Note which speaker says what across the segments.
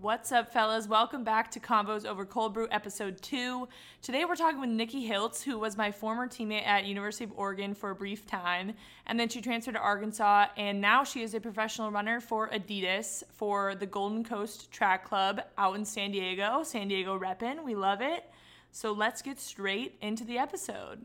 Speaker 1: What's up, fellas? Welcome back to Convos Over Cold Brew, episode two. Today we're talking with Nikki Hiltz, who was my former teammate at University of Oregon for a brief time, and then she transferred to Arkansas, and now she is a professional runner for Adidas for the Golden Coast Track Club out in San Diego. San Diego reppin', we love it. So let's get straight into the episode.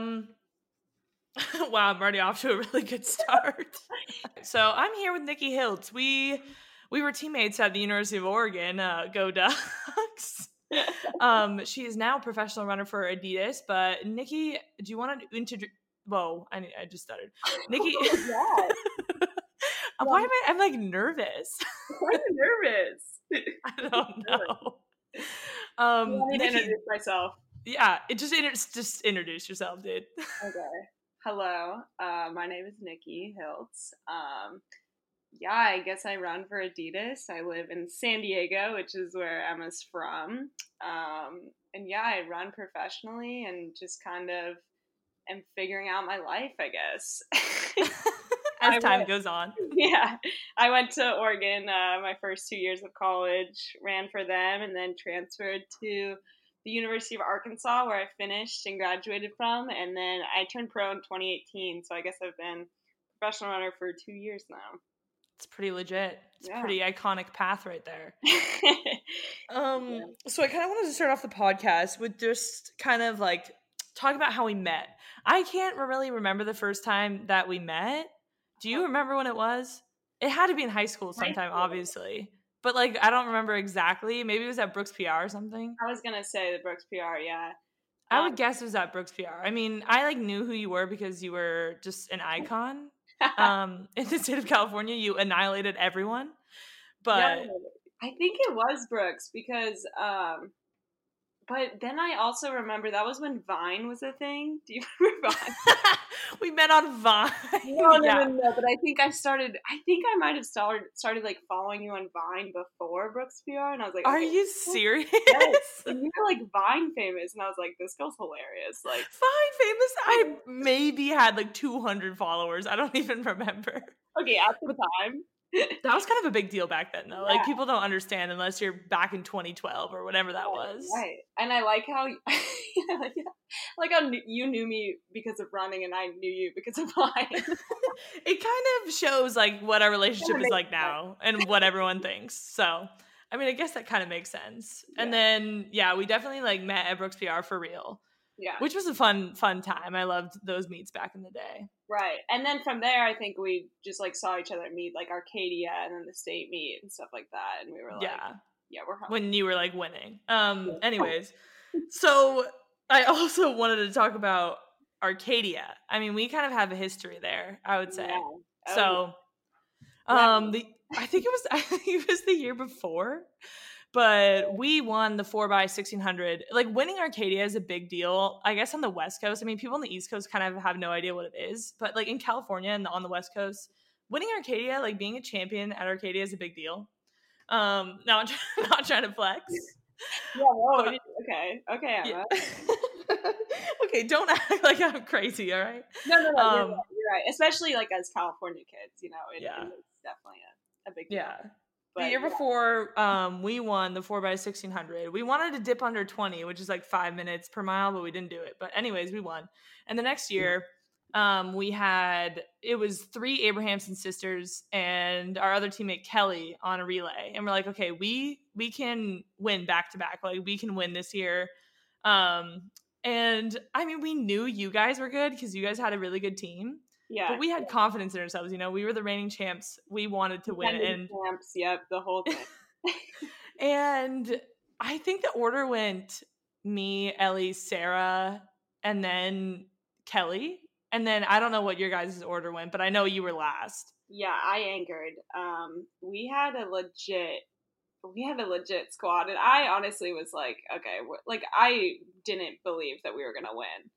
Speaker 1: Um wow, I'm already off to a really good start. so I'm here with Nikki Hiltz. We we were teammates at the University of Oregon. Uh, go Ducks. um, she is now a professional runner for Adidas. But Nikki, do you want to introduce? Whoa, I I just stuttered. Nikki,
Speaker 2: that?
Speaker 1: why am I? I'm like nervous.
Speaker 2: Why am I nervous?
Speaker 1: I don't know.
Speaker 2: I
Speaker 1: Um,
Speaker 2: want me to
Speaker 1: Nikki,
Speaker 2: introduce myself.
Speaker 1: Yeah, it just just introduce yourself, dude.
Speaker 2: Okay. Hello. Uh, my name is Nikki Hiltz. Um, yeah, I guess I run for Adidas. I live in San Diego, which is where Emma's from. Um, and yeah, I run professionally and just kind of am figuring out my life, I guess. I
Speaker 1: As time
Speaker 2: went-
Speaker 1: goes on.
Speaker 2: yeah, I went to Oregon uh, my first two years of college, ran for them, and then transferred to the University of Arkansas, where I finished and graduated from. And then I turned pro in 2018, so I guess I've been professional runner for two years now.
Speaker 1: It's pretty legit. It's a
Speaker 2: Yeah.
Speaker 1: pretty iconic path right there. Um, so I kind of wanted to start off the podcast with just kind of like talk about how we met. I can't really remember the first time that we met. Do you remember when it was? It had to be in high school
Speaker 2: High
Speaker 1: sometime,
Speaker 2: school.
Speaker 1: obviously. But like I don't remember exactly. Maybe it was at Brooks PR or something.
Speaker 2: I was gonna say the Brooks PR, yeah.
Speaker 1: I would
Speaker 2: Um,
Speaker 1: guess it was at Brooks PR. I mean, I like knew who you were because you were just an icon. um, in the state of California, you annihilated everyone. But
Speaker 2: No, I think it was Brooks because, um, but then I also remember that was when Vine was a thing. Do you remember Vine?
Speaker 1: we met on Vine.
Speaker 2: No, no,
Speaker 1: yeah.
Speaker 2: no, no. But I think I started. I think I might have started started like following you on Vine before Brooks PR, and I was like,
Speaker 1: Are you serious?
Speaker 2: Yes. And you were like Vine famous, and I was like, this girl's hilarious. Like,
Speaker 1: Vine famous. I maybe had like 200 followers. I don't even remember.
Speaker 2: okay, at the time,
Speaker 1: That was kind of a big deal back then, though. Like people don't understand unless you're back in 2012 or whatever that was.
Speaker 2: right. And I like how, like, like how you knew me because of running, and I knew you because of Vine.
Speaker 1: It kind of shows like what our relationship is like now and what everyone thinks. So, I mean, I guess that kind of makes sense. And then, yeah, we definitely like met at Brooks PR for real,
Speaker 2: yeah,
Speaker 1: which was a fun, fun time. I loved those meets back in the day.
Speaker 2: right. And then from there, I think we just like saw each other meet like Arcadia, and then the state meet and stuff like that, and we were like,
Speaker 1: yeah.
Speaker 2: yeah, we're home.
Speaker 1: when you were like winning. Um anyways, so I also wanted to talk about Arcadia. I mean, we kind of have a history there, I would say.
Speaker 2: Yeah. Oh,
Speaker 1: So um the I think it was I think it was the year before. But we won the 4 by 1600. Like winning Arcadia is a big deal. I guess on the West Coast. I mean, people on the East Coast kind of have no idea what it is, but like in California and on the West Coast, winning Arcadia, like being a champion at Arcadia is a big deal. Um, not not trying to flex.
Speaker 2: yeah, whoa,
Speaker 1: but-
Speaker 2: okay, okay.
Speaker 1: Yeah. okay, don't act like I'm crazy, all right?
Speaker 2: No, no, no, you're,
Speaker 1: Um,
Speaker 2: right, you're right. Especially like as California kids, you know, it,
Speaker 1: Yeah.
Speaker 2: it's definitely a, a big deal.
Speaker 1: Yeah. The year before, um, we won the four by sixteen hundred. We wanted to dip under twenty, which is like five minutes per mile, but we didn't do it. But anyways, we won. And the next year, um, we had it was three Abrahamson sisters and our other teammate Kelly on a relay, and we're like, okay, we we can win back to back. Like we can win this year. Um, and I mean, we knew you guys were good because you guys had a really good team.
Speaker 2: Yeah.
Speaker 1: But we had confidence in ourselves, you know. We were the reigning champs. We wanted to win and
Speaker 2: champs, yep, the whole thing.
Speaker 1: and I think the order went me, Ellie, Sarah, and then Kelly. And then I don't know what your guys' order went, but I know you were last.
Speaker 2: yeah, I anchored. Um, we had a legit, we had a legit squad, and I honestly was like, okay, like I didn't believe that we were gonna win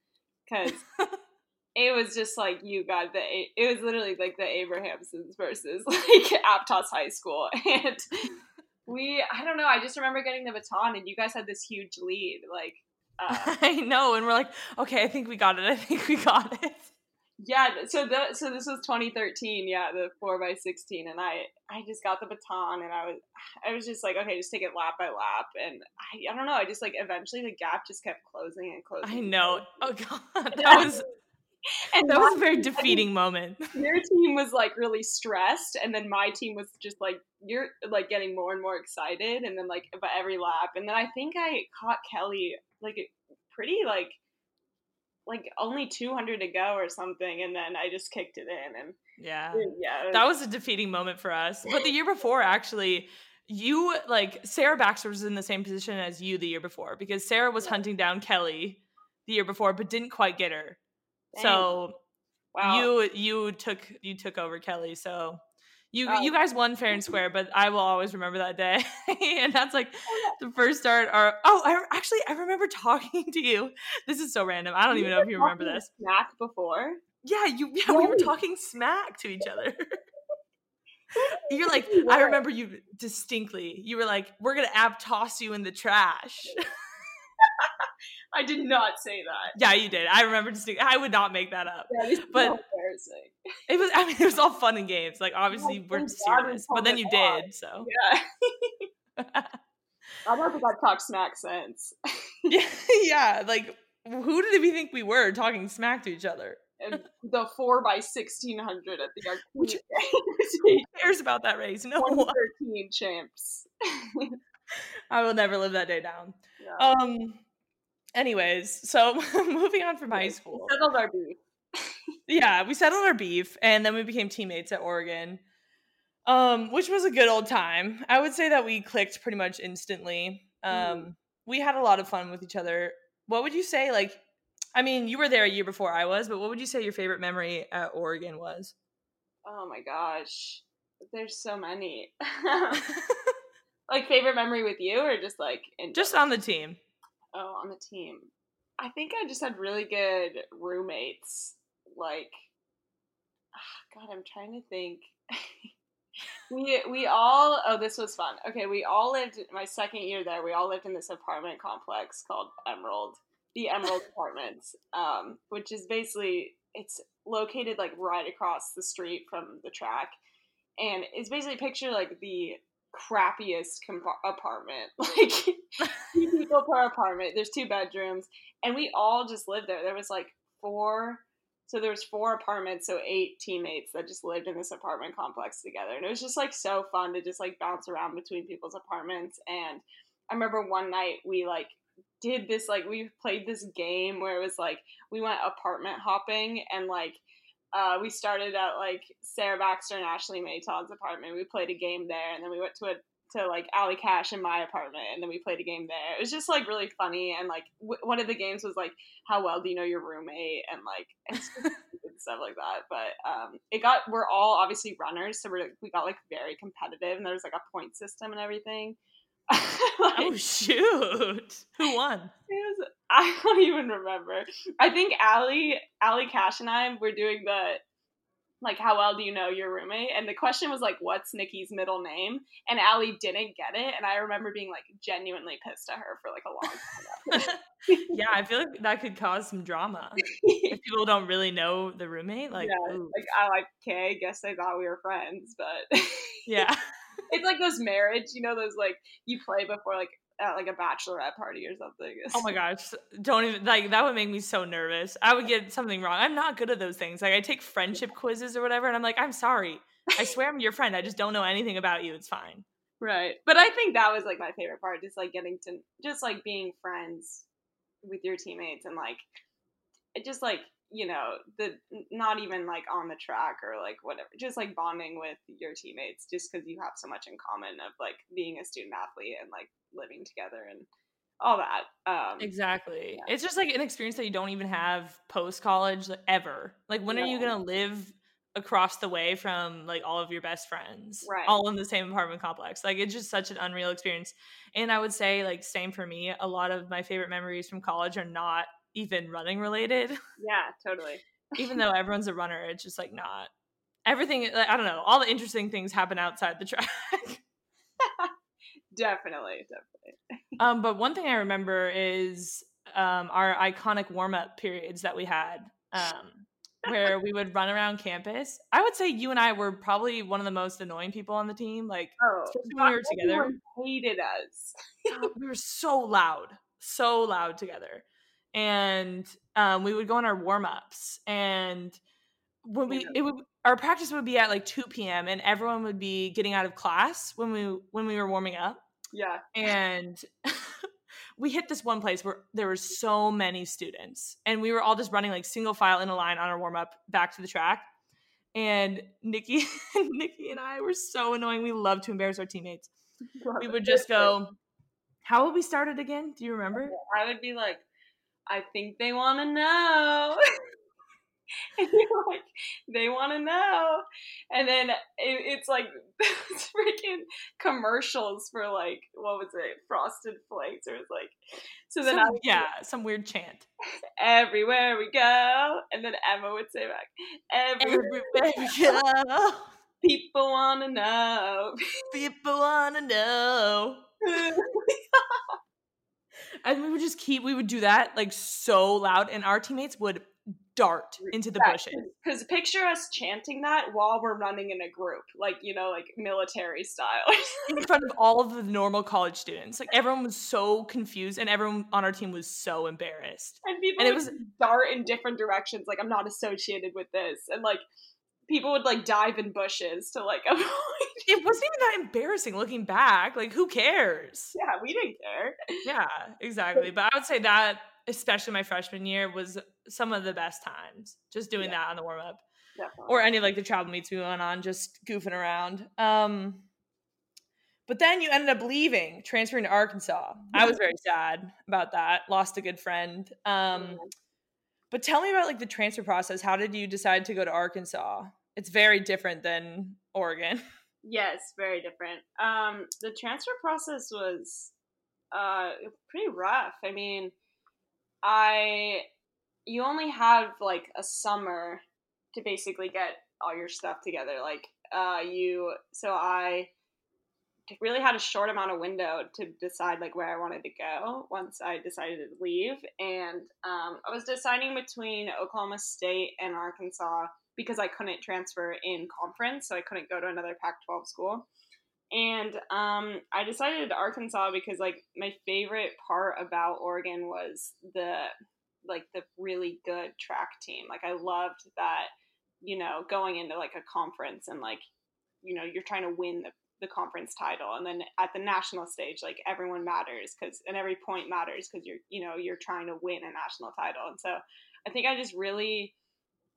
Speaker 2: because it was just like you got the, it was literally like the Abrahamsons versus like Aptos High School, and we, I don't know, I just remember getting the baton, and you guys had this huge lead, like. Uh,
Speaker 1: I know, and we're like, okay, I think we got it. I think we got it.
Speaker 2: Yeah, so the so this was 2013, yeah, the four by 16, and I I just got the baton, and I was I was just like, okay, just take it lap by lap, and I I don't know, I just like eventually the gap just kept closing and closing.
Speaker 1: I know. Oh god, that was
Speaker 2: and
Speaker 1: that was a very defeating moment.
Speaker 2: Your team was like really stressed, and then my team was just like you're like getting more and more excited, and then like by every lap, and then I think I caught Kelly like pretty like like only 200 to go or something, and then I just kicked it in, and
Speaker 1: Yeah.
Speaker 2: yeah, it
Speaker 1: That was a defeating moment for us. But the year before, actually, you like Sarah Baxter was in the same position as you the year before because Sarah was hunting down Kelly the year before, but didn't quite get her.
Speaker 2: Dang.
Speaker 1: So
Speaker 2: wow.
Speaker 1: you you took you took over Kelly. So you
Speaker 2: Oh.
Speaker 1: you guys won fair and square, but I will always remember that day. and that's like oh, the first start. Or oh, I actually I remember talking to you. This is so random. I don't even know if you remember this.
Speaker 2: Smack before.
Speaker 1: Yeah, you yeah, we were talking smack to each other. You're like, I remember you distinctly. You were like, we're gonna app toss you in the trash.
Speaker 2: I did not say that.
Speaker 1: yeah, you did. I remember distinctly. I would not make that up.
Speaker 2: Is
Speaker 1: But-
Speaker 2: so embarrassing.
Speaker 1: It was. I mean, it was all fun and games. Like obviously
Speaker 2: thank
Speaker 1: we're serious, but then you did. So
Speaker 2: Yeah. I don't think I've talked smack since.
Speaker 1: yeah, yeah. Like who did we think we were talking smack to each other?
Speaker 2: And the four by sixteen hundred at the
Speaker 1: Which- Who cares about that race? No one.
Speaker 2: thirteen champs.
Speaker 1: I will never live that day down.
Speaker 2: Yeah.
Speaker 1: Um. Anyways, so moving on from high
Speaker 2: We
Speaker 1: school.
Speaker 2: settled our beef.
Speaker 1: yeah, we settled our beef and then we became teammates at Oregon. Um, which was a good old time. I would say that we clicked pretty much instantly. Um,
Speaker 2: Mhm.
Speaker 1: we had a lot of fun with each other. What would you say like I mean, you were there a year before I was, but what would you say your favorite memory at Oregon was?
Speaker 2: Oh my gosh. There's so many. like favorite memory with you or just like in
Speaker 1: Just on the team.
Speaker 2: Oh, on the team. I think I just had really good roommates. Like, ah, God, I'm trying to think. we we all. Oh, this was fun. Okay, we all lived. My second year there, we all lived in this apartment complex called Emerald, the Emerald Apartments, um, which is basically it's located like right across the street from the track, and it's basically picture like the crappiest compa- apartment, like two people per apartment. There's two bedrooms, and we all just lived there. There was like four, so there was four apartments, so eight teammates that just lived in this apartment complex together, and it was just like so fun to just like bounce around between people's apartments. And I remember one night we like did this like we played this game where it was like we went apartment hopping and like uh, we started at like Sarah Baxter and Ashley Maton's apartment. We played a game there, and then we went to a to like Allie Cash in my apartment, and then we played a game there. It was just like really funny, and like w- one of the games was like, "How well do you know your roommate?" and like and stuff like that. But um, it got we're all obviously runners, so we're we got like very competitive, and there was like a point system and everything. Like,
Speaker 1: Oh shoot. Who won?
Speaker 2: was, I don't even remember. I think Allie, Allie Cash and I were doing the like, how well do you know your roommate? And the question was like, what's Nikki's middle name? And Allie didn't get it, and I remember being like genuinely pissed at her for like a long time.
Speaker 1: yeah, I feel like that could cause some drama. If people don't really know the roommate, like
Speaker 2: yeah, like I like okay, guess they thought we were friends, but
Speaker 1: yeah.
Speaker 2: It's like those marriage, you know, those like you play before like at like a bachelorette party or something.
Speaker 1: Oh my gosh, don't even like that would make me so nervous. I would get something wrong. I'm not good at those things. Like I take friendship quizzes or whatever and I'm like, "I'm sorry. I swear I'm your friend. I just don't know anything about you. It's fine."
Speaker 2: Right. But I think that was like my favorite part, just like getting to just like being friends with your teammates and like it just like you know the not even like on the track or like whatever just like bonding with your teammates just because you have so much in common of like being a student athlete and like living together and all that um
Speaker 1: exactly.
Speaker 2: yeah.
Speaker 1: it's just like an experience that you don't even have post college ever. Like when are you gonna live across the way from like all of your best friends?
Speaker 2: Right.
Speaker 1: all in the same apartment complex. Like it's just such an unreal experience. And i would say like same for me. A lot of my favorite memories from college are not even running related.
Speaker 2: Yeah totally.
Speaker 1: Even though everyone's a runner it's just like not everything like, i don't know all the interesting things happen outside the track.
Speaker 2: Definitely definitely.
Speaker 1: Um but one thing i remember is um our iconic warm-up periods that we had um where we would run around campus. I would say you and i were probably one of the most annoying people on the team like
Speaker 2: oh
Speaker 1: especially when we were together.
Speaker 2: hated us.
Speaker 1: We were so loud so loud together and um, we would go on our warm-ups and when we it would our practice would be at like 2 p.m and everyone would be getting out of class when we when we were warming up
Speaker 2: yeah.
Speaker 1: and we hit this one place where there were so many students and we were all just running like single file in a line on our warm-up back to the track and nikki nikki and i were so annoying we love to embarrass our teammates. We would just go how would we start it again? Do you remember?
Speaker 2: I would be like, I think they want to know. and you're like, they want to know. And then it, it's like those freaking commercials for like, what was it? Frosted Flakes. Or it's like, so then
Speaker 1: Some-
Speaker 2: I would
Speaker 1: yeah some weird chant
Speaker 2: everywhere we go. And then Emma would say back, everywhere
Speaker 1: everywhere we go
Speaker 2: people want to know.
Speaker 1: people want to know oh and we would just keep we would do that like so loud and our teammates would dart into the bushes.
Speaker 2: Because picture us chanting that while we're running in a group, like, you know, like military style.
Speaker 1: in front of all of the normal college students. Like everyone was so confused and everyone on our team was so embarrassed.
Speaker 2: And people
Speaker 1: And it was-
Speaker 2: dart in different directions like i'm not associated with this and like people would like dive in bushes to like avoid
Speaker 1: it wasn't even that embarrassing looking back like who cares?
Speaker 2: Yeah we didn't care.
Speaker 1: Yeah exactly but i would say that especially my freshman year was some of the best times just doing
Speaker 2: Yeah.
Speaker 1: that on the warm-up. Or any like the travel meets we went on just goofing around um but then you ended up leaving transferring to arkansas. I was very sad about that lost a good friend um but tell me about like the transfer process. How did you decide to go to arkansas? It's very different than oregon.
Speaker 2: Yes very different. Um the transfer process was uh pretty rough. I mean i you only have like a summer to basically get all your stuff together. Like uh you so i really had a short amount of window to decide like where i wanted to go once i decided to leave. And um, i was deciding between oklahoma state and arkansas because i couldn't transfer in conference so i couldn't go to another pac 12 school. And um, i decided arkansas because like my favorite part about oregon was the like the really good track team. Like i loved that you know going into like a conference and like you know you're trying to win the, the conference title and then at the national stage like everyone matters because and every point matters because you're you know you're trying to win a national title and so i think i just really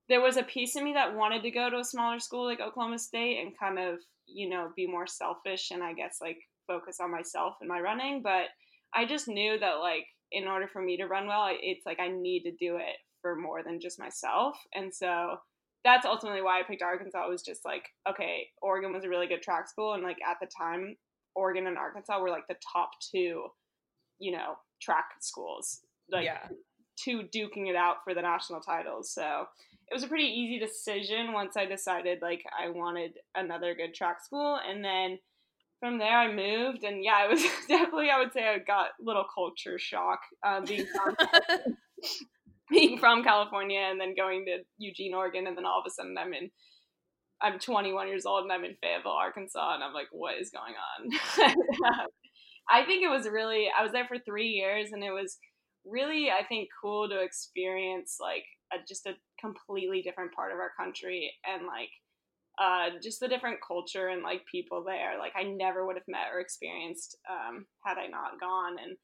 Speaker 2: there was a piece of me that wanted to go to a smaller school like oklahoma state and kind of you know be more selfish and i guess like focus on myself and my running but i just knew that like in order for me to run well it's like i need to do it for more than just myself and so that's ultimately why I picked Arkansas. It was just like, okay, Oregon was a really good track school, and like at the time, Oregon and Arkansas were like the top two, you know, track schools, like
Speaker 1: yeah
Speaker 2: two duking it out for the national titles. So it was a pretty easy decision once I decided like I wanted another good track school, and then from there I moved, and yeah, it was definitely I would say I got a little culture shock um, being being from California and then going to Eugene, Oregon, and then all of a sudden I'm in. I'm 21 years old and I'm in Fayetteville, Arkansas, and I'm like, what is going on? I think it was really. I was there for three years, and it was really, I think, cool to experience like a, just a completely different part of our country and like uh, just the different culture and like people there. Like I never would have met or experienced um, had I not gone. And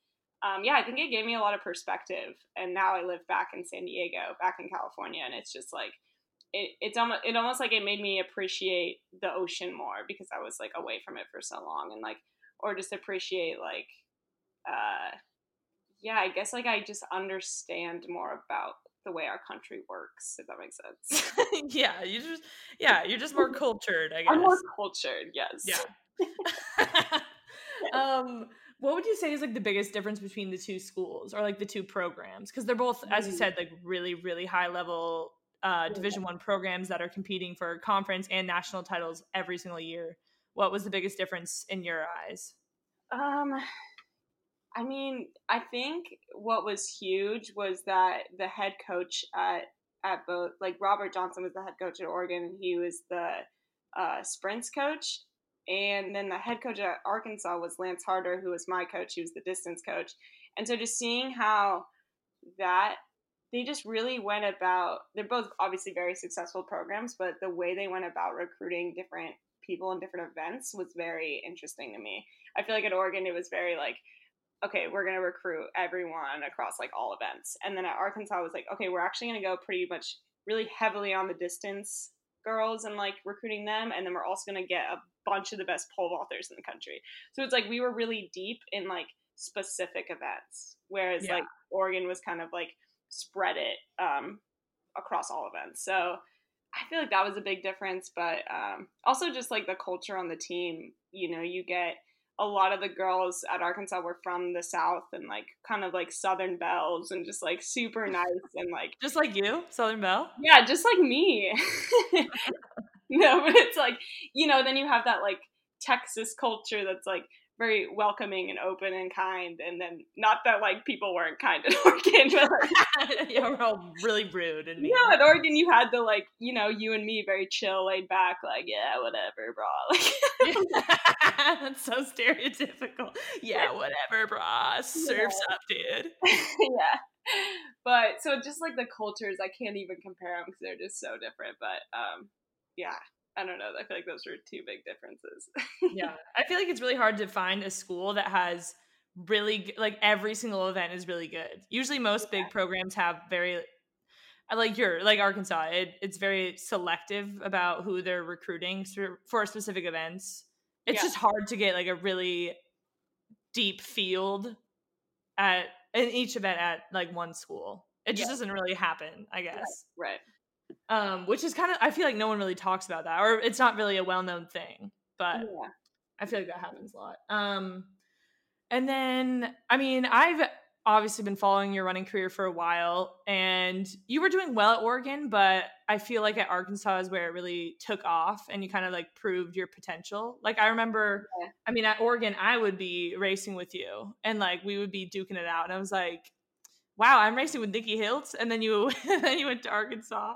Speaker 2: um, yeah, I think it gave me a lot of perspective. And now I live back in San Diego, back in California, and it's just like it, it's almost it almost like it made me appreciate the ocean more because I was like away from it for so long, and like or just appreciate like uh yeah, I guess like I just understand more about the way our country works, if that makes
Speaker 1: sense. yeah, you just yeah, you're just more cultured, I guess.
Speaker 2: I'm more cultured, yes.
Speaker 1: Yeah. um what would you say is like the biggest difference between the two schools or like the two programs? Because they're both as you mm. said like really really high level uh, division one programs that are competing for conference and national titles every single year. What was the biggest difference in your eyes?
Speaker 2: Um i mean i think what was huge was that the head coach at at both like robert johnson was the head coach at oregon and he was the uh, sprints coach and then the head coach at Arkansas was Lance Harter, who was my coach. He was the distance coach. And so just seeing how that they just really went about they're both obviously very successful programs, but the way they went about recruiting different people in different events was very interesting to me. I feel like at Oregon it was very like okay, we're going to recruit everyone across like all events. And then at Arkansas was like okay, we're actually going to go pretty much really heavily on the distance girls and like recruiting them and then we're also going to get a bunch of the best pole vaulters in the country so it's like we were really deep in like specific events whereas yeah. like oregon was kind of like spread it um across all events so i feel like that was a big difference but um also just like the culture on the team you know you get a lot of the girls at Arkansas were from the South and like kind of like Southern Belles and just like super nice and like
Speaker 1: just like you, Southern Belle.
Speaker 2: Yeah, just like me. no, but it's like you know, then you have that like Texas culture that's like very welcoming and open and kind. And then not that like people weren't kind in Oregon, but
Speaker 1: like, yeah, we're all really rude and
Speaker 2: mean. Yeah, in Oregon you had the like, you know, you and me very chill, laid back, like, yeah, whatever, bro.
Speaker 1: Like That's so stereotypical. Yeah, whatever, bro. Surfs yeah. up, dude.
Speaker 2: yeah. But so just like the cultures, I can't even compare them because they're just so different. But um, yeah, I don't know. I feel like those are two big differences.
Speaker 1: yeah. I feel like it's really hard to find a school that has really like every single event is really good. Usually most yeah. big programs have very like your like Arkansas, it, it's very selective about who they're recruiting for, for specific events. It's yeah. just hard to get like a really deep field at in each event at like one school. It just yeah. doesn't really happen, I guess.
Speaker 2: Right. right
Speaker 1: um, which is kind of I feel like no one really talks about that, or it's not really a well known thing. But yeah. I feel like that happens a lot. Um, and then I mean I've obviously been following your running career for a while, and you were doing well at Oregon, but I feel like at Arkansas is where it really took off, and you kind of like proved your potential. Like I remember, yeah. I mean at Oregon I would be racing with you, and like we would be duking it out, and I was like wow, I'm racing with Nikki Hiltz. And then you then you went to Arkansas.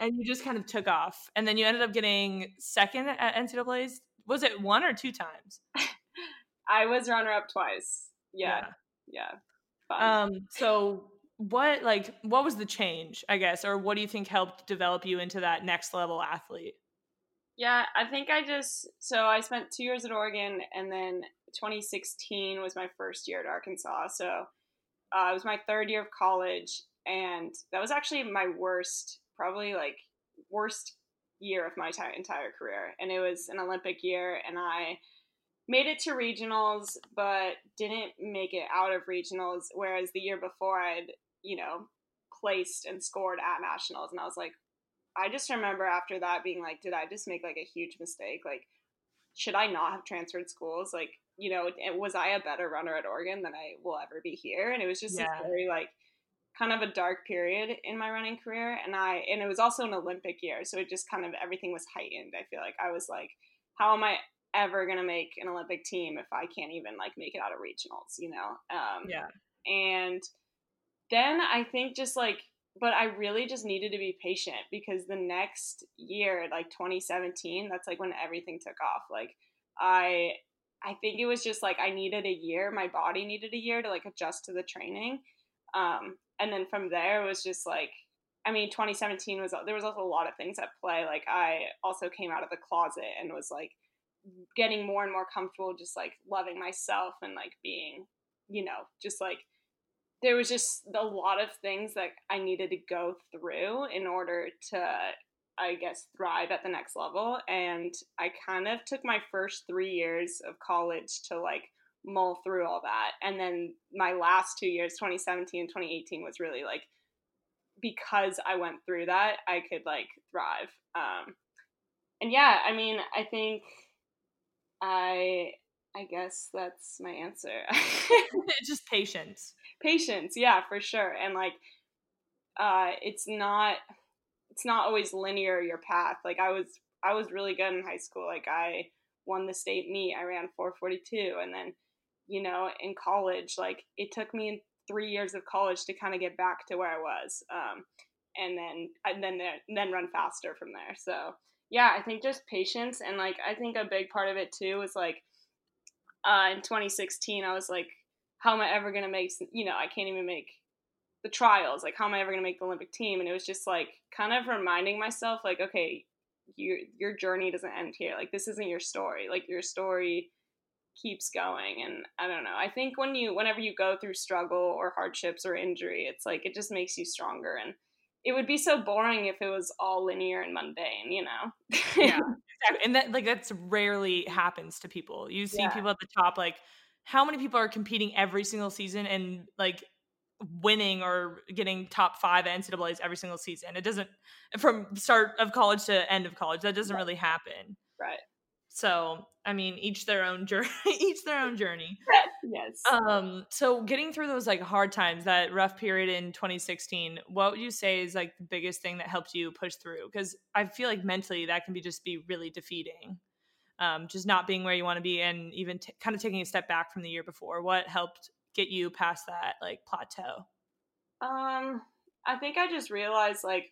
Speaker 1: And you just kind of took off. And then you ended up getting second at NCAA's. Was it one or two times?
Speaker 2: I was runner up twice. Yeah. Yeah.
Speaker 1: yeah. Um, so what like what was the change, I guess, or what do you think helped develop you into that next level athlete?
Speaker 2: Yeah, I think I just so I spent two years at Oregon and then 2016 was my first year at Arkansas. So uh, it was my third year of college, and that was actually my worst probably like worst year of my t- entire career. And it was an Olympic year, and I made it to regionals, but didn't make it out of regionals. Whereas the year before, I'd, you know, placed and scored at nationals. And I was like, I just remember after that being like, did I just make like a huge mistake? Like, should I not have transferred schools? Like, you know, was I a better runner at Oregon than I will ever be here? And it was just yeah. very like kind of a dark period in my running career and I and it was also an Olympic year so it just kind of everything was heightened I feel like. I was like how am I ever going to make an Olympic team if I can't even like make it out of regionals you know? Um
Speaker 1: yeah.
Speaker 2: and then I think just like but I really just needed to be patient because the next year like 2017 that's like when everything took off like I I think it was just like I needed a year my body needed a year to like adjust to the training um, and then from there it was just like I mean, 2017 was there was also a lot of things at play. Like I also came out of the closet and was like getting more and more comfortable, just like loving myself and like being you know, just like there was just a lot of things that I needed to go through in order to, I guess, thrive at the next level. And I kind of took my first three years of college to like mull through all that. And then my last two years, 2017 and 2018, was really like, because I went through that, I could like thrive. Um, and yeah, I mean, I think I I guess that's my answer.
Speaker 1: just patience.
Speaker 2: Patience, yeah, for sure. And like uh it's not it's not always linear your path. Like I was I was really good in high school. Like I won the state meet. I ran 442 and then you know, in college, like it took me 3 years of college to kind of get back to where I was. Um and then and then then run faster from there. So, yeah, I think just patience and like I think a big part of it too is like uh, in 2016 I was like, how am I ever gonna make? You know, I can't even make the trials. Like, how am I ever gonna make the Olympic team? And it was just like kind of reminding myself, like, okay, your your journey doesn't end here. Like, this isn't your story. Like, your story keeps going and i don't know i think when you whenever you go through struggle or hardships or injury it's like it just makes you stronger and it would be so boring if it was all linear and mundane, you know?
Speaker 1: yeah, exactly. And that like that's rarely happens to people. You see yeah. people at the top, like how many people are competing every single season and like winning or getting top five at NCAA's every single season? It doesn't from start of college to end of college. That doesn't really happen.
Speaker 2: Right.
Speaker 1: So, I mean, each their own journey, each their own journey.
Speaker 2: yes.
Speaker 1: Um, so getting through those like hard times, that rough period in 2016, what would you say is like the biggest thing that helped you push through? Because I feel like mentally that can be just be really defeating. Um, just not being where you want to be and even t- kind of taking a step back from the year before. What helped get you past that like plateau?
Speaker 2: Um, I think I just realized like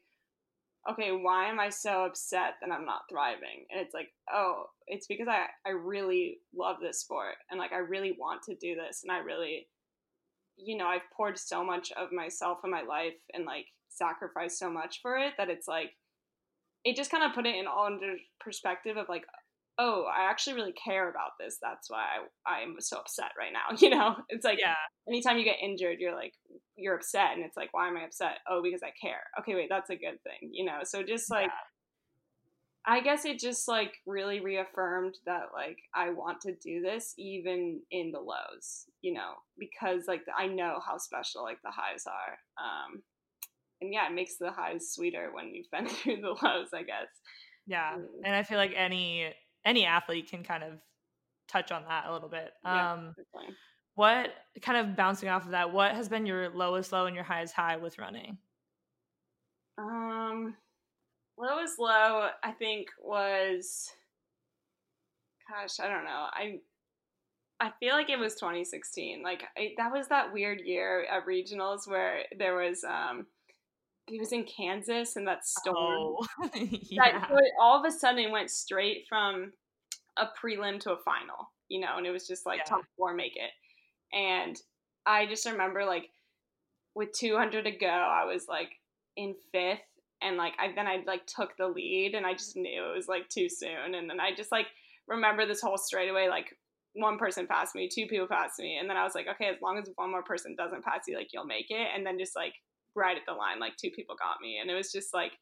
Speaker 2: okay, why am I so upset that I'm not thriving? And it's like, oh, it's because I, I really love this sport and like I really want to do this and I really you know, I've poured so much of myself and my life and like sacrificed so much for it that it's like it just kind of put it in all under perspective of like oh, I actually really care about this. That's why I, I'm so upset right now. You know, it's like
Speaker 1: yeah.
Speaker 2: anytime you get injured, you're like, you're upset. And it's like, why am I upset? Oh, because I care. Okay, wait, that's a good thing. You know, so just like, yeah. I guess it just like really reaffirmed that like I want to do this even in the lows, you know, because like I know how special like the highs are. Um, and yeah, it makes the highs sweeter when you've been through the lows, I guess.
Speaker 1: Yeah. Mm. And I feel like any any athlete can kind of touch on that a little bit.
Speaker 2: Yeah,
Speaker 1: um, what kind of bouncing off of that? What has been your lowest low and your highest high with running?
Speaker 2: Um, lowest low I think was, gosh, I don't know. I I feel like it was 2016. Like I, that was that weird year at regionals where there was um he was in Kansas and that storm. Oh, yeah. That all of a sudden went straight from a prelim to a final, you know, and it was just like yeah. top four make it. And I just remember like with 200 to go, I was like in fifth, and like I then I like took the lead, and I just knew it was like too soon, and then I just like remember this whole straightaway like one person passed me, two people passed me, and then I was like, okay, as long as one more person doesn't pass you, like you'll make it, and then just like right at the line, like two people got me, and it was just like,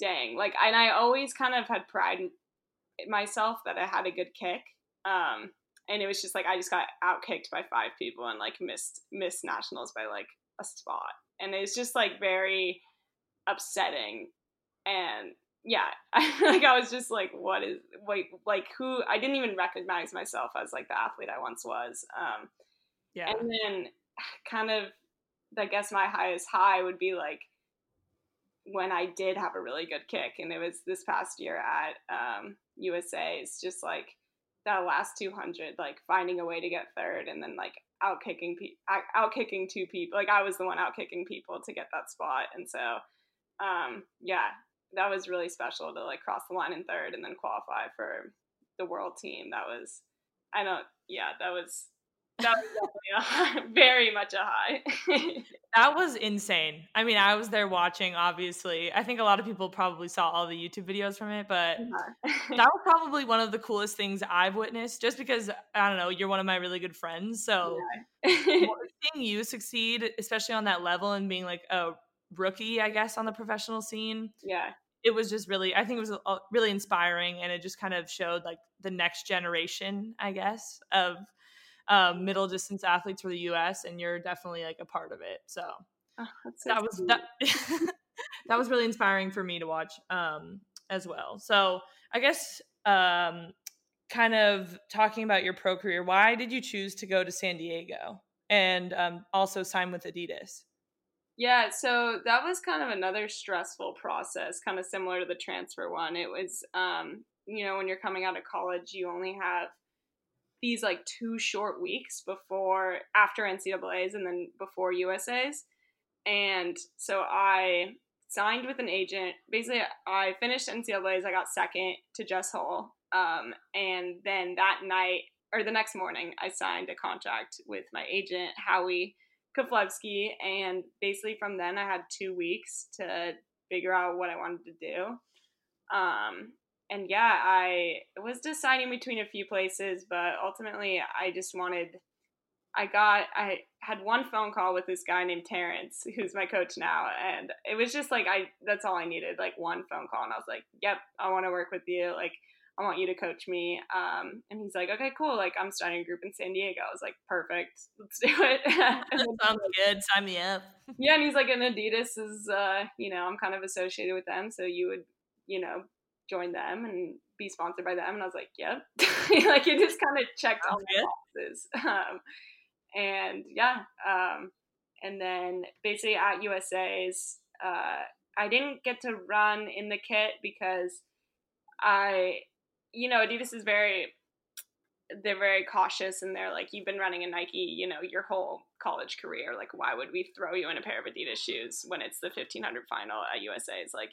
Speaker 2: dang, like, and I always kind of had pride in myself that I had a good kick, um, and it was just like I just got out kicked by five people and like missed missed nationals by like a spot, and it's just like very upsetting, and yeah, like I was just like, what is like like who I didn't even recognize myself as like the athlete I once was. Um,
Speaker 1: yeah,
Speaker 2: and then kind of I guess my highest high would be like when I did have a really good kick, and it was this past year at um, USA. It's just like that last 200, like finding a way to get third, and then like out kicking pe- out kicking two people. Like I was the one out kicking people to get that spot, and so um, yeah, that was really special to like cross the line in third and then qualify for the world team. That was I don't yeah, that was that was definitely a high, very much a high.
Speaker 1: that was insane. I mean, I was there watching, obviously. I think a lot of people probably saw all the YouTube videos from it, but that was probably one of the coolest things I've witnessed just because, I don't know, you're one of my really good friends. So yeah. seeing you succeed, especially on that level and being like a rookie, I guess, on the professional scene.
Speaker 2: Yeah.
Speaker 1: It was just really, I think it was uh, really inspiring and it just kind of showed like the next generation, I guess, of um, middle distance athletes for the U.S. and you're definitely like a part of it. So, oh, so that was that, that was really inspiring for me to watch um, as well. So I guess um, kind of talking about your pro career, why did you choose to go to San Diego and um, also sign with Adidas?
Speaker 2: Yeah, so that was kind of another stressful process, kind of similar to the transfer one. It was, um, you know, when you're coming out of college, you only have these like two short weeks before after NCAA's and then before USA's. And so I signed with an agent. Basically, I finished NCAA's. I got second to Jess Hull. Um, and then that night or the next morning, I signed a contract with my agent, Howie Koflevsky. And basically, from then, I had two weeks to figure out what I wanted to do. Um, and yeah, I was deciding between a few places, but ultimately I just wanted I got I had one phone call with this guy named Terrence, who's my coach now, and it was just like I that's all I needed, like one phone call, and I was like, "Yep, I want to work with you. Like, I want you to coach me." Um, and he's like, "Okay, cool. Like, I'm starting a group in San Diego." I was like, "Perfect, let's do it."
Speaker 1: Sounds good. Sign me up.
Speaker 2: yeah, and he's like, "And Adidas is, uh, you know, I'm kind of associated with them, so you would, you know, join them and be sponsored by them. And I was like, yep. like it just kind of checked all the boxes. Um, and yeah. Um, and then basically at USA's, uh, I didn't get to run in the kit because I, you know, Adidas is very, they're very cautious and they're like, you've been running a Nike, you know, your whole college career. Like, why would we throw you in a pair of Adidas shoes when it's the 1500 final at USA? It's like,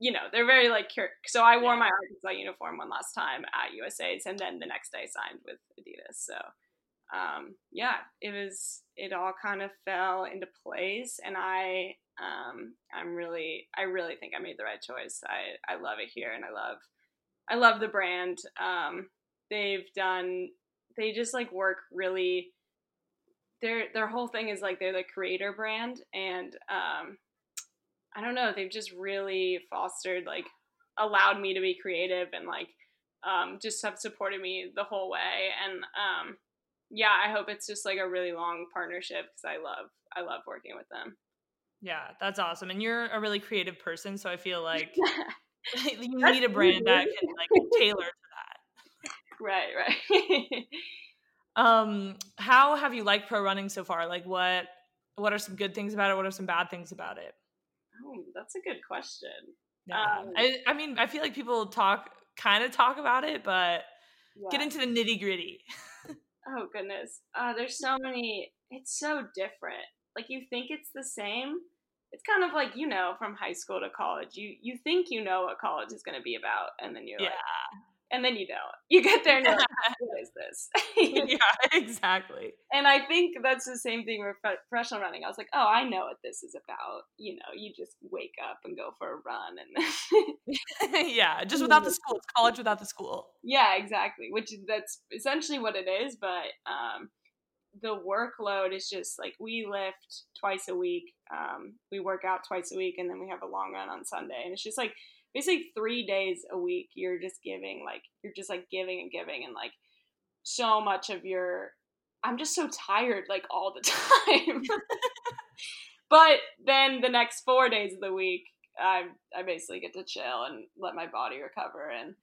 Speaker 2: you know, they're very like so I wore my Arkansas uniform one last time at USA's and then the next day signed with Adidas. So um, yeah, it was it all kind of fell into place and I um, I'm really I really think I made the right choice. I, I love it here and I love I love the brand. Um, they've done they just like work really their their whole thing is like they're the creator brand and um, I don't know, they've just really fostered like allowed me to be creative and like um, just have supported me the whole way. And um, yeah, I hope it's just like a really long partnership because I love I love working with them.
Speaker 1: Yeah, that's awesome. And you're a really creative person, so I feel like you need a brand that can like tailor to that.
Speaker 2: Right, right.
Speaker 1: um, how have you liked pro running so far? Like what what are some good things about it? What are some bad things about it?
Speaker 2: Oh, that's a good question.
Speaker 1: Yeah. Um, I, I mean, I feel like people talk, kind of talk about it, but yeah. get into the nitty gritty.
Speaker 2: oh goodness, uh, there's so many. It's so different. Like you think it's the same. It's kind of like you know from high school to college. You you think you know what college is going to be about, and then you're yeah. like, and then you don't. You get there and you're like, what is this?
Speaker 1: yeah, exactly.
Speaker 2: And I think that's the same thing with professional running. I was like, oh, I know what this is about. You know, you just wake up and go for a run,
Speaker 1: and yeah, just without the school. It's college without the school.
Speaker 2: Yeah, exactly. Which that's essentially what it is. But um, the workload is just like we lift twice a week. Um, we work out twice a week, and then we have a long run on Sunday, and it's just like basically three days a week you're just giving like you're just like giving and giving and like so much of your i'm just so tired like all the time but then the next four days of the week i i basically get to chill and let my body recover and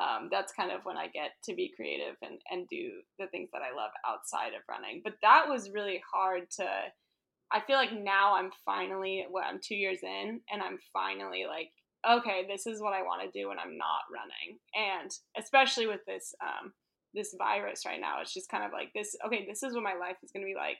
Speaker 2: um, that's kind of when I get to be creative and, and do the things that I love outside of running. But that was really hard to. I feel like now I'm finally, well, I'm two years in, and I'm finally like okay, this is what I want to do when I'm not running. And especially with this um, this virus right now, it's just kind of like this. Okay, this is what my life is going to be like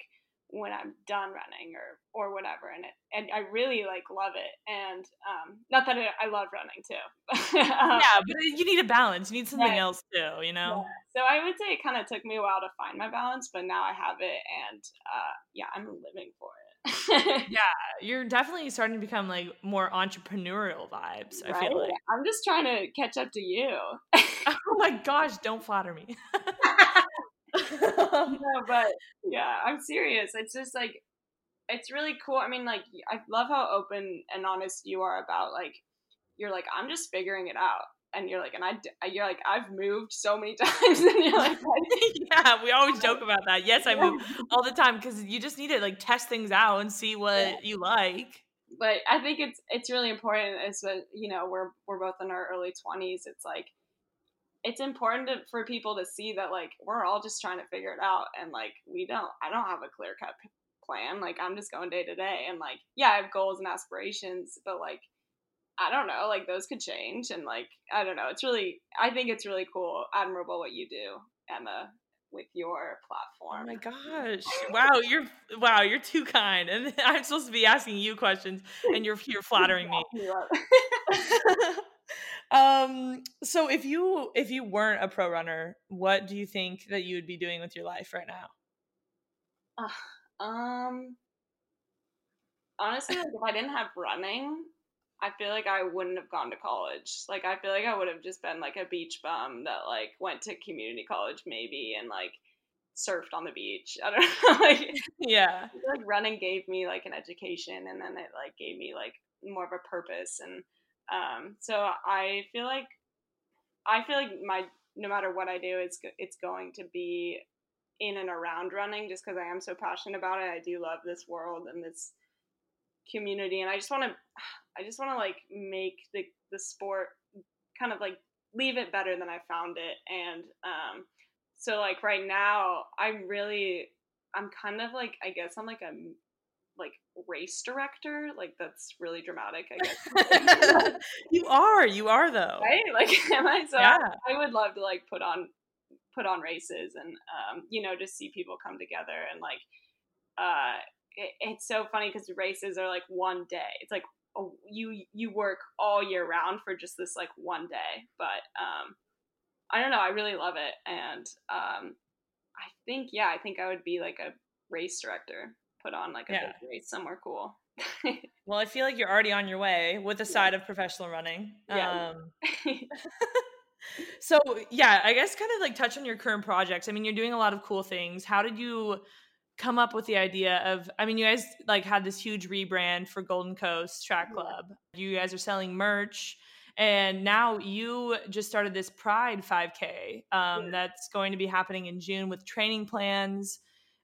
Speaker 2: when I'm done running or or whatever. And it and I really like love it. And um, not that I, I love running too.
Speaker 1: um, yeah, but you need a balance. You need something else too. You know.
Speaker 2: so I would say it kind of took me a while to find my balance, but now I have it, and uh, yeah, I'm living for
Speaker 1: it. yeah, you're definitely starting to become like more entrepreneurial vibes. I right? feel like
Speaker 2: I'm just trying to catch up to you.
Speaker 1: oh my gosh! Don't flatter me.
Speaker 2: no, but yeah, I'm serious. It's just like it's really cool. I mean, like I love how open and honest you are about like you're like I'm just figuring it out and you're like, and I, you're like, I've moved so many times, and you're like,
Speaker 1: we always joke about that. Yes, I move all the time because you just need to like test things out and see what yeah. you like.
Speaker 2: But I think it's it's really important. As you know, we're we're both in our early twenties. It's like it's important to, for people to see that like we're all just trying to figure it out, and like we don't. I don't have a clear cut plan. Like I'm just going day to day, and like yeah, I have goals and aspirations, but like I don't know, like those could change and like I don't know. It's really I think it's really cool, admirable what you do, Emma, with your platform.
Speaker 1: Oh my gosh. Wow, you're wow, you're too kind. And I'm supposed to be asking you questions and you're you're flattering me. um so if you if you weren't a pro runner, what do you think that you would be doing with your life right now?
Speaker 2: Uh, um honestly, like if I didn't have running, I feel like I wouldn't have gone to college. Like I feel like I would have just been like a beach bum that like went to community college maybe and like surfed on the beach. I don't know. like
Speaker 1: yeah.
Speaker 2: like running gave me like an education and then it like gave me like more of a purpose and um so I feel like I feel like my no matter what I do it's it's going to be in and around running just because I am so passionate about it. I do love this world and this community and I just want to I just want to like make the the sport kind of like leave it better than I found it. And um, so like right now, I'm really I'm kind of like I guess I'm like a like race director. Like that's really dramatic. I
Speaker 1: guess you are. You are though.
Speaker 2: Right? Like am I? So yeah. I, I would love to like put on put on races and um, you know just see people come together and like uh it, it's so funny because races are like one day. It's like you you work all year round for just this like one day. But um i don't know i really love it. And um i think yeah i think i would be like a race director put on like a yeah. big race somewhere cool.
Speaker 1: Well i feel like you're already on your way with the side of professional running. Yeah. um so yeah i guess kind of like touch on your current projects. I mean you're doing a lot of cool things. How did you come up with the idea of i mean you guys like had this huge rebrand for golden coast track club. You guys are selling merch and now you just started this pride 5k um, that's going to be happening in june with training plans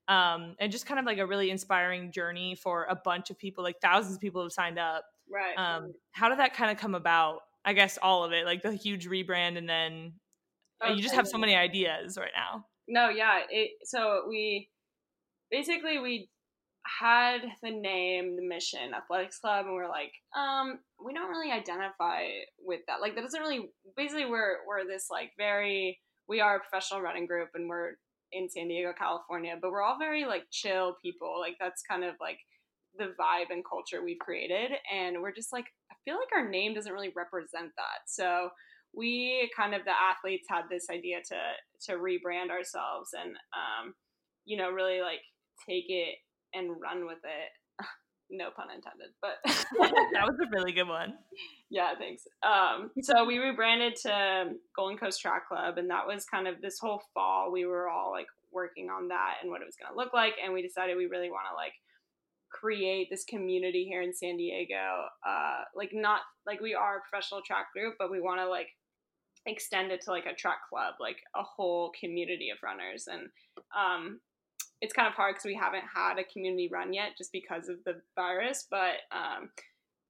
Speaker 1: um, and just kind of like a really inspiring journey for a bunch of people like thousands of people have signed up.
Speaker 2: Right um,
Speaker 1: how did that kind of come about? I guess all of it like the huge rebrand and then okay. you just have so many ideas right now.
Speaker 2: No yeah it, so we basically we had the name, the mission, athletics club, and we're like, um, we don't really identify with that. Like that doesn't really. Basically, we're we're this like very. We are a professional running group, and we're in San Diego, California, but we're all very like chill people. Like that's kind of like the vibe and culture we've created, and we're just like, I feel like our name doesn't really represent that. So we kind of the athletes had this idea to to rebrand ourselves and um, you know really like take it and run with it. no pun intended, but
Speaker 1: that was a really good one.
Speaker 2: Yeah, thanks. Um, so we rebranded to Golden Coast Track Club, and that was kind of this whole fall. We were all like working on that and what it was going to look like, and we decided we really want to like create this community here in San Diego. Uh, like not like we are a professional track group, but we want to like extend it to like a track club, like a whole community of runners. And um, it's kind of hard because we haven't had a community run yet just because of the virus but um,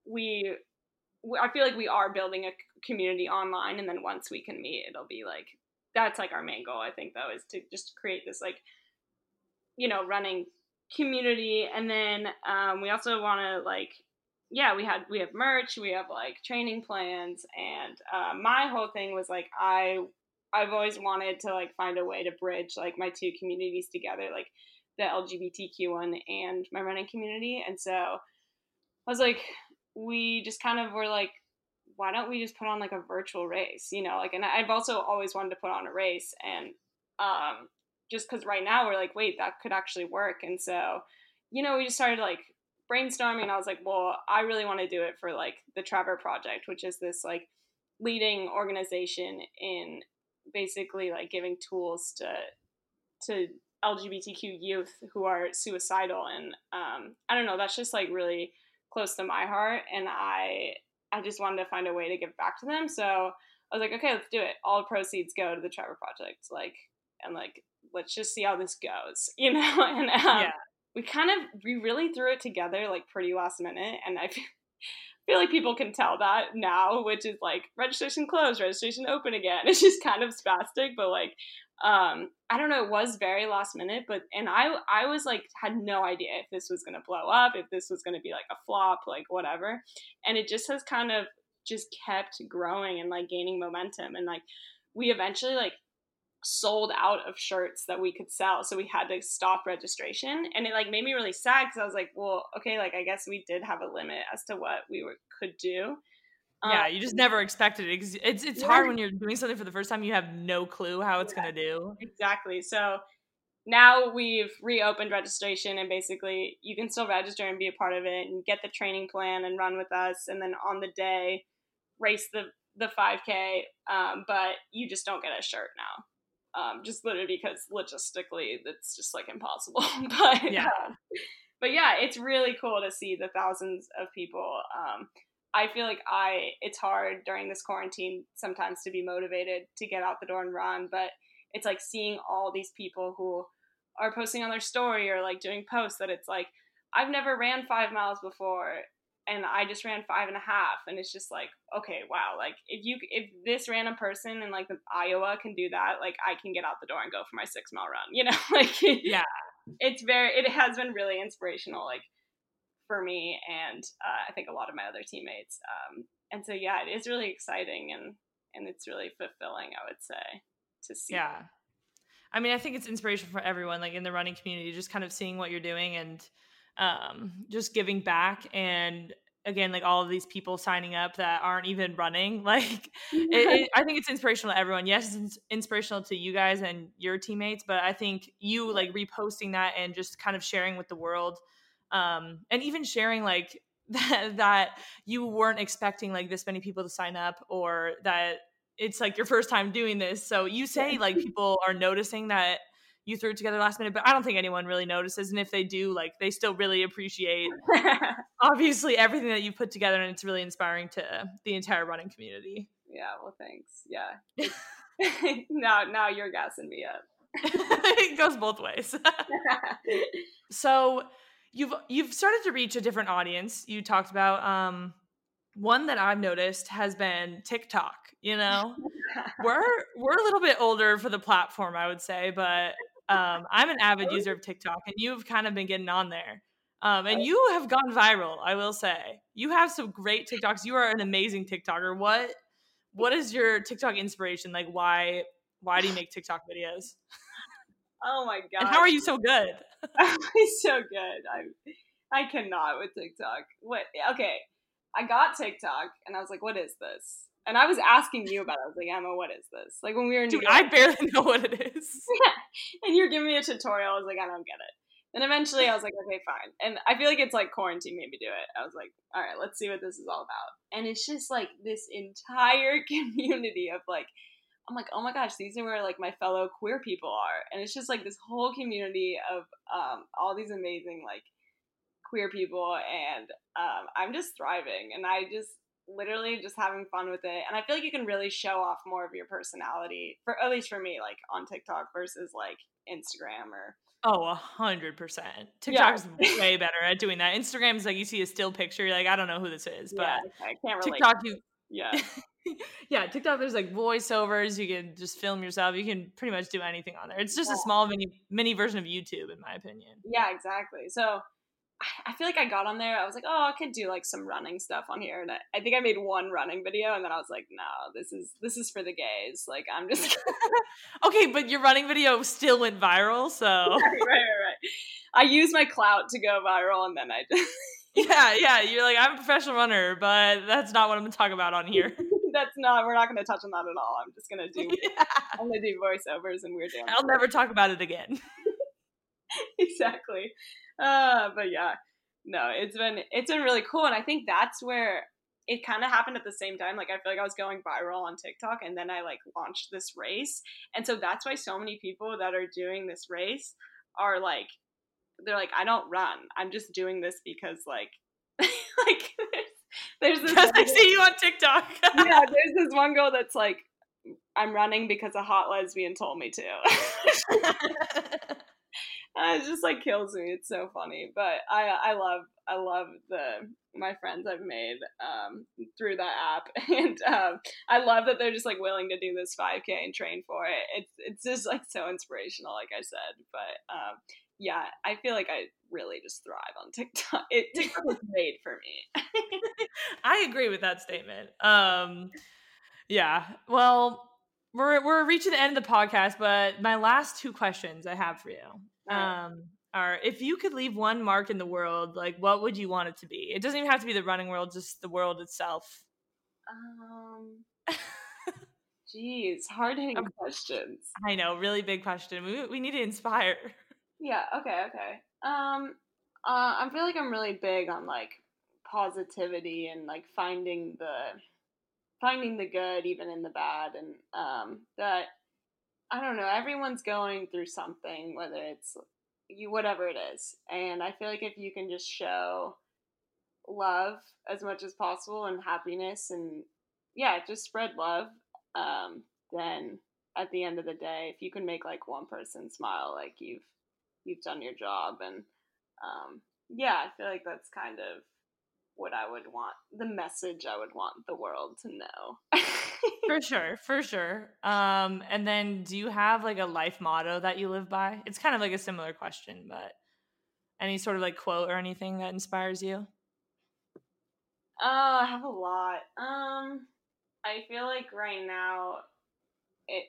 Speaker 2: we i feel like we are building a community online and then once we can meet it'll be like that's like our main goal i think though is to just create this like you know running community. And then um, we also want to like yeah we had we have merch we have like training plans and uh, my whole thing was like i I've always wanted to like find a way to bridge like my two communities together, like the LGBTQ one and my running community. And so I was like, we just kind of were like, why don't we just put on like a virtual race, you know? Like, and I've also always wanted to put on a race, and Um, just because right now we're like, wait, that could actually work. And so, you know, we just started like brainstorming. I was like, well, I really want to do it for like the Trevor Project, which is this like leading organization in basically like giving tools to to LGBTQ youth who are suicidal. And um, I don't know, that's just like really close to my heart. And I I just wanted to find a way to give back to them. So I was like, okay, let's do it. All proceeds go to the Trevor Project. Like, and like, let's just see how this goes, you know? And um, yeah. we kind of, we really threw it together like pretty last minute. And I feel, like people can tell that now, which is like registration closed, registration open again. It's just kind of spastic, but like um i don't know it was very last minute but and i i was like had no idea if this was to blow up if this was to be like a flop like whatever and it just has kind of just kept growing and like gaining momentum and like we eventually like sold out of shirts that we could sell so we had to stop registration and it like made me really sad because i was like well okay like i guess we did have a limit as to what we were, could do
Speaker 1: yeah, um, you just never expected it. It's it's hard when you're doing something for the first time. You have no clue how it's yeah, gonna do.
Speaker 2: Exactly. So now we've reopened registration, and basically you can still register and be a part of it, and get the training plan and run with us, and then on the day race the the 5K. Um, but you just don't get a shirt now. Um, just literally because logistically it's just like impossible. but yeah. Uh, but yeah, it's really cool to see the thousands of people. Um, I feel like I it's hard during this quarantine sometimes to be motivated to get out the door and run, but it's like seeing all these people who are posting on their story or like doing posts that it's like I've never ran five miles before and I just ran five and a half and it's just like okay wow like if you if this random person in like Iowa can do that like I can get out the door and go for my six mile run you know like
Speaker 1: yeah
Speaker 2: it's very it has been really inspirational like for me and uh, I think a lot of my other teammates. Um, and so yeah, it is really exciting and and it's really fulfilling. I would say to see.
Speaker 1: Yeah, I mean, I think it's inspirational for everyone, like in the running community, just kind of seeing what you're doing and um, just giving back and again like all of these people signing up that aren't even running like it, it, i think it's inspirational to everyone. Yes it's inspirational to you guys and your teammates but i think you like reposting that and just kind of sharing with the world um, and even sharing like that, that you weren't expecting like this many people to sign up or that it's like your first time doing this. So you say like people are noticing that you threw it together last minute but i don't think anyone really notices and if they do like they still really appreciate obviously everything that you put together and it's really inspiring to the entire running community
Speaker 2: yeah well thanks yeah now now you're gassing me up
Speaker 1: it goes both ways so you've you've started to reach a different audience. You talked about um one that I've noticed has been TikTok, you know. we're we're a little bit older for the platform, I would say, but um I'm an avid user of TikTok and you've kind of been getting on there. Um, and you have gone viral, I will say. You have some great TikToks. You are an amazing TikToker. What what is your TikTok inspiration? Like why why do you make TikTok videos?
Speaker 2: Oh my god!
Speaker 1: And how are you so good?
Speaker 2: I'm so good. I I cannot with TikTok. What? Okay, I got TikTok and I was like, "What is this?" And I was asking you about it. I was like, "Emma, what is this?" Like when we were in
Speaker 1: Dude, I barely know what it is.
Speaker 2: yeah, and you're giving me a tutorial. I was like, "I don't get it." And eventually, I was like, "Okay, fine." And I feel like it's like quarantine made me do it. I was like, "All right, let's see what this is all about." And it's just like this entire community of like I'm like, oh my gosh, these are where like my fellow queer people are, and it's just like this whole community of um, all these amazing like queer people, and um, I'm just thriving, and I just literally just having fun with it, and I feel like you can really show off more of your personality, for at least for me, like on TikTok versus like Instagram or.
Speaker 1: Oh, a hundred percent. TikTok's yeah. way better at doing that. Instagram's like you see a still picture, you're like, I don't know who this is, but yeah,
Speaker 2: I can't relate.
Speaker 1: TikTok, you
Speaker 2: yeah.
Speaker 1: yeah, TikTok. There's like voiceovers. You can just film yourself. You can pretty much do anything on there. It's just yeah. a small mini mini version of YouTube, in my opinion.
Speaker 2: Yeah, exactly. So I feel like I got on there. I was like, oh, I could do like some running stuff on here, and I, I think I made one running video, and then I was like, no, this is this is for the gays. Like, I'm just
Speaker 1: okay. But your running video still went viral, so right,
Speaker 2: right, right, right. I use my clout to go viral, and then I just
Speaker 1: yeah, yeah. You're like, I'm a professional runner, but that's not what I'm gonna talk about on here.
Speaker 2: that's not. We're not going to touch on that at all. I'm just going to do.
Speaker 1: Yeah.
Speaker 2: I'm to do voiceovers and weird dances.
Speaker 1: I'll never talk about it again.
Speaker 2: exactly. Uh, but yeah, no, it's been it's been really cool, and I think that's where it kind of happened at the same time. Like I feel like I was going viral on TikTok, and then I like launched this race, and so that's why so many people that are doing this race are like, they're like, I don't run. I'm just doing this because like, like there's, there's this.
Speaker 1: I see you on TikTok.
Speaker 2: yeah, there's this one girl that's like, I'm running because a hot lesbian told me to. It just like kills me. It's so funny, but I I love I love the my friends I've made um, through that app, and um, I love that they're just like willing to do this 5K and train for it. It's it's just like so inspirational, like I said. But um, yeah, I feel like I really just thrive on TikTok. It TikTok was made for me.
Speaker 1: I agree with that statement. Um, yeah. Well, we're we're reaching the end of the podcast, but my last two questions I have for you. Um, are: if you could leave one mark in the world, like what would you want it to be? It doesn't even have to be the running world, just the world itself.
Speaker 2: Um, geez, hard hitting
Speaker 1: Um,
Speaker 2: questions.
Speaker 1: I know, really big question. We we need to inspire.
Speaker 2: Yeah, okay, okay. Um uh I feel like I'm really big on like positivity and like finding the finding the good even in the bad and um that I don't know, everyone's going through something whether it's you whatever it is. And I feel like if you can just show love as much as possible and happiness and yeah, just spread love um then at the end of the day if you can make like one person smile like you've you've done your job and um, yeah i feel like that's kind of what i would want the message i would want the world to know
Speaker 1: for sure, for sure. Um, and then do you have like a life motto that you live by? It's kind of like a similar question, but any sort of like quote or anything that inspires you?
Speaker 2: oh i have a lot um i feel like right now it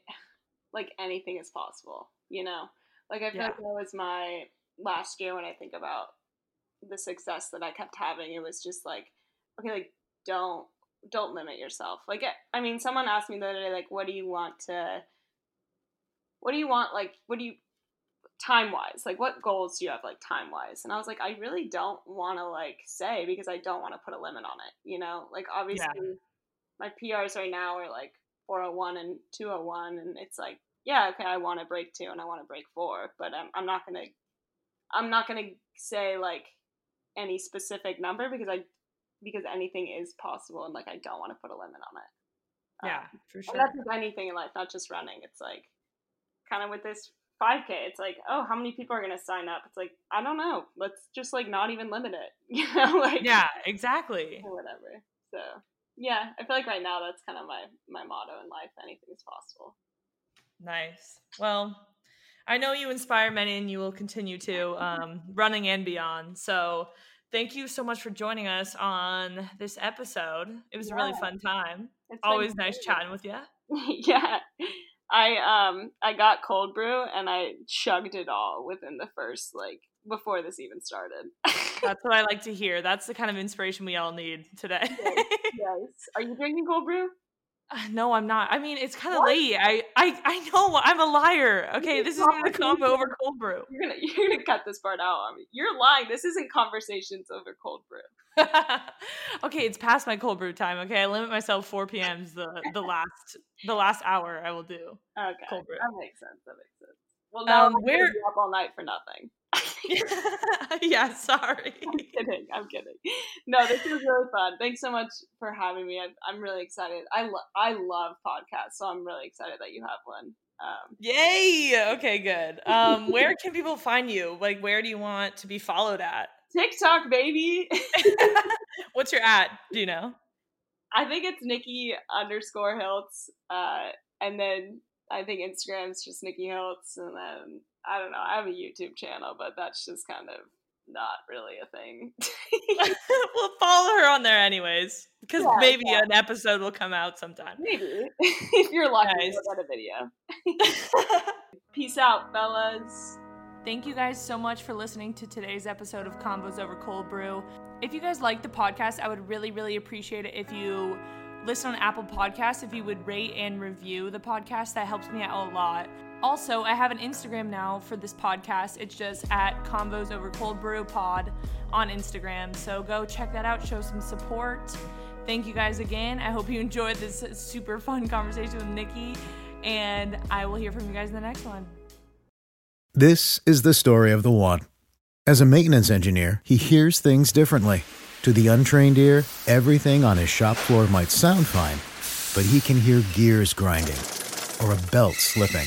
Speaker 2: like anything is possible you know like i feel
Speaker 1: Yeah.
Speaker 2: like that was my last year when i think about the success that i kept having it was just like okay like don't don't limit yourself. Like eh, i mean someone asked me the other day like what do you want to what do you want like what do you time wise like what goals do you have like time wise and i was like i really don't want to like say because i don't want to put a limit on it you know? Like obviously my prs right now are like 401 and 201 and it's like yeah okay i want to break two and i want to break four but i'm, I'm not gonna i'm not gonna say like any specific number because i because anything is possible and like i don't want to put a limit on it
Speaker 1: Yeah,
Speaker 2: Um,
Speaker 1: for
Speaker 2: and
Speaker 1: sure.
Speaker 2: that's with anything in life, not just running. It's like kind of with this 5K. It's like, oh, how many people are gonna sign up? It's like I don't know. Let's just like not even limit it. You know, like
Speaker 1: Yeah, exactly.
Speaker 2: or whatever. So yeah, I feel like right now that's kind of my my motto in life. Anything is possible.
Speaker 1: Nice. Well, I know you inspire many and you will continue to, um, running and beyond. So thank you so much for joining us on this episode. It was a really fun time.
Speaker 2: It's
Speaker 1: Always nice
Speaker 2: great.
Speaker 1: chatting with you.
Speaker 2: yeah. I um I got cold brew and I chugged it all within the first like before this even started.
Speaker 1: That's what I like to hear. That's the kind of inspiration we all need today.
Speaker 2: yes. Are you drinking cold brew?
Speaker 1: No, I'm not. I mean, it's kind of late. I, I, I know. I'm a liar. Okay, this isn't a
Speaker 2: conversation.
Speaker 1: convo over cold brew.
Speaker 2: You're gonna you're gonna cut this part out on me. You're lying. This isn't conversations over cold brew.
Speaker 1: okay, it's past my cold brew time. Okay, I limit myself 4 p.m.'s the the last the last hour I will do.
Speaker 2: Okay,
Speaker 1: Cold brew.
Speaker 2: that makes sense. That makes sense. Well, now
Speaker 1: Um, where
Speaker 2: up all night for nothing.
Speaker 1: yeah, sorry.
Speaker 2: I'm kidding. I'm kidding. No, this was really fun. Thanks so much for having me. I'm, I'm really excited. I lo- I love podcasts, so I'm really excited that you have one. Um,
Speaker 1: Yay! Okay, good. Um, where can people find you? Like, where do you want to be followed at?
Speaker 2: TikTok, baby.
Speaker 1: What's your at? Do you know?
Speaker 2: I think it's Nikki underscore Hiltz. Uh, and then I think Instagram's just Nikki Hiltz. And then I don't know. I have a YouTube channel, but that's just kind of not really a thing.
Speaker 1: we'll follow her on there anyways, because
Speaker 2: Yeah,
Speaker 1: maybe
Speaker 2: yeah.
Speaker 1: an episode will come out sometime.
Speaker 2: Maybe if you're lucky,
Speaker 1: Nice.
Speaker 2: you'll get a video. Peace out, fellas.
Speaker 1: Thank you guys so much for listening to today's episode of Convos Over Cold Brew. If you guys like the podcast, I would really, really appreciate it if you listen on Apple Podcasts, if you would rate and review the podcast, that helps me out a lot. Also, I have an Instagram now for this podcast. It's just at Convos Over Cold Brew Pod on Instagram. So go check that out, show some support. Thank you guys again. I hope you enjoyed this super fun conversation with Nikki, and I will hear from you guys in the next one.
Speaker 3: This is the story of the one. As a maintenance engineer, he hears things differently. To the untrained ear, everything on his shop floor might sound fine, but he can hear gears grinding or a belt slipping.